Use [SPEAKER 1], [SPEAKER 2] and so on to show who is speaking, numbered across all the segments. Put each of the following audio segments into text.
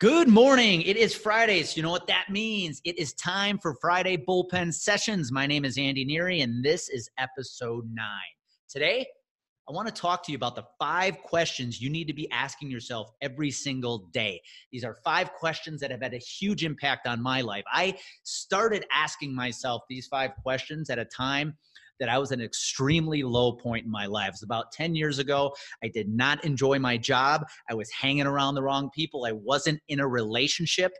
[SPEAKER 1] Good morning. It is Friday. So you know what that means? It is time for Friday Bullpen Sessions. My name is Andy Neary, and this is episode nine. Today, I want to talk to you about the five questions you need to be asking yourself every single day. These are five questions that have had a huge impact on my life. I started asking myself these five questions at a time that I was at an extremely low point in my life. It was about 10 years ago. I did not enjoy my job. I was hanging around the wrong people. I wasn't in a relationship.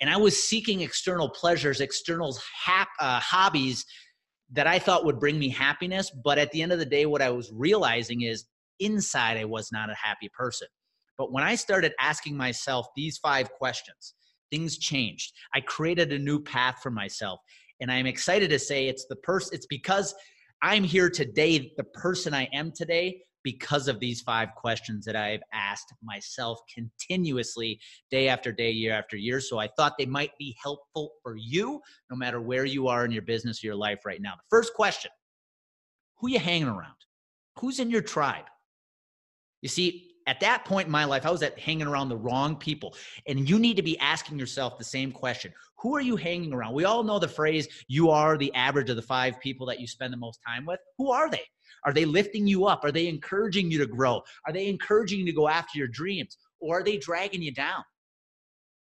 [SPEAKER 1] And I was seeking external pleasures, external uh, hobbies that I thought would bring me happiness. But at the end of the day, what I was realizing is inside I was not a happy person. But when I started asking myself these five questions, things changed. I created a new path for myself. And I'm excited to say it's the person, it's because I'm here today, the person I am today, because of these five questions that I've asked myself continuously, day after day, year after year. So I thought they might be helpful for you, no matter where you are in your business or your life right now. The first question Who you hanging around? Who's in your tribe? You see, at that point in my life, I was at hanging around the wrong people. And you need to be asking yourself the same question. Who are you hanging around? We all know the phrase, you are the average of the five people that you spend the most time with. Who are they? Are they lifting you up? Are they encouraging you to grow? Are they encouraging you to go after your dreams? Or are they dragging you down?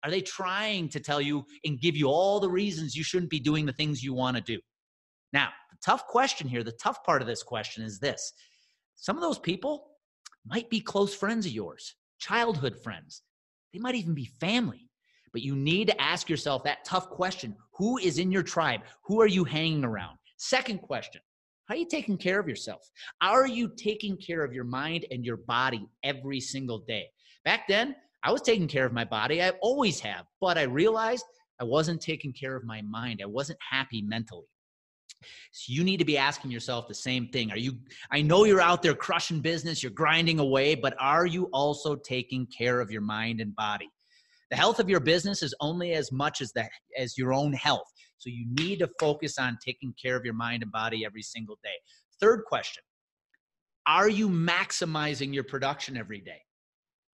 [SPEAKER 1] Are they trying to tell you and give you all the reasons you shouldn't be doing the things you want to do? Now, the tough question here, the tough part of this question is this some of those people, might be close friends of yours, childhood friends. They might even be family. But you need to ask yourself that tough question Who is in your tribe? Who are you hanging around? Second question How are you taking care of yourself? Are you taking care of your mind and your body every single day? Back then, I was taking care of my body. I always have. But I realized I wasn't taking care of my mind. I wasn't happy mentally. So you need to be asking yourself the same thing. Are you I know you're out there crushing business, you're grinding away, but are you also taking care of your mind and body? The health of your business is only as much as that as your own health. So you need to focus on taking care of your mind and body every single day. Third question. Are you maximizing your production every day?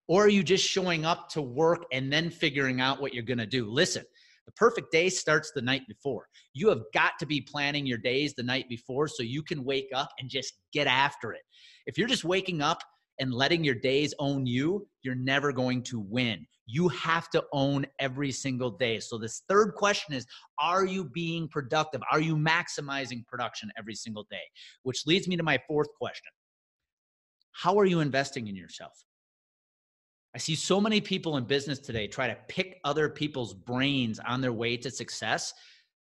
[SPEAKER 1] Or are you just showing up to work and then figuring out what you're going to do? Listen, the perfect day starts the night before. You have got to be planning your days the night before so you can wake up and just get after it. If you're just waking up and letting your days own you, you're never going to win. You have to own every single day. So, this third question is Are you being productive? Are you maximizing production every single day? Which leads me to my fourth question How are you investing in yourself? I see so many people in business today try to pick other people's brains on their way to success.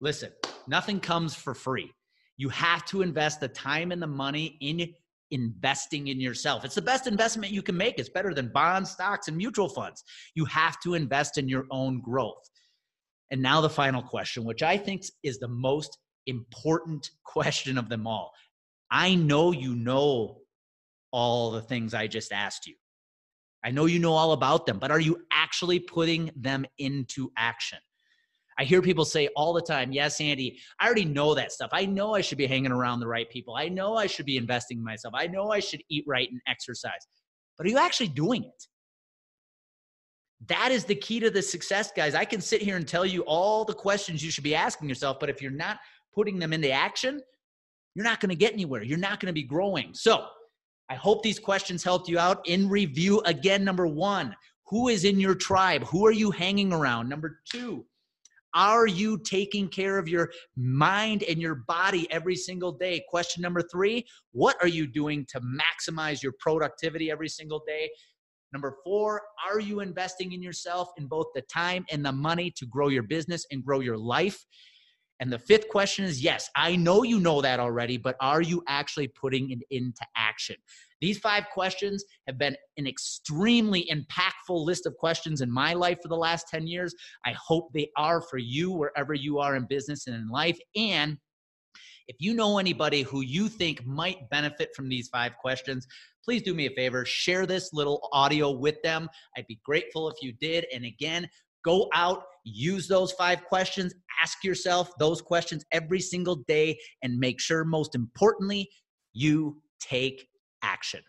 [SPEAKER 1] Listen, nothing comes for free. You have to invest the time and the money in investing in yourself. It's the best investment you can make. It's better than bonds, stocks, and mutual funds. You have to invest in your own growth. And now the final question, which I think is the most important question of them all. I know you know all the things I just asked you. I know you know all about them, but are you actually putting them into action? I hear people say all the time, Yes, Andy, I already know that stuff. I know I should be hanging around the right people. I know I should be investing in myself. I know I should eat right and exercise. But are you actually doing it? That is the key to the success, guys. I can sit here and tell you all the questions you should be asking yourself, but if you're not putting them into action, you're not going to get anywhere. You're not going to be growing. So, I hope these questions helped you out. In review, again, number one, who is in your tribe? Who are you hanging around? Number two, are you taking care of your mind and your body every single day? Question number three, what are you doing to maximize your productivity every single day? Number four, are you investing in yourself in both the time and the money to grow your business and grow your life? And the fifth question is yes, I know you know that already, but are you actually putting it into action? These five questions have been an extremely impactful list of questions in my life for the last 10 years. I hope they are for you wherever you are in business and in life. And if you know anybody who you think might benefit from these five questions, please do me a favor, share this little audio with them. I'd be grateful if you did. And again, go out, use those five questions, ask yourself those questions every single day, and make sure, most importantly, you take action.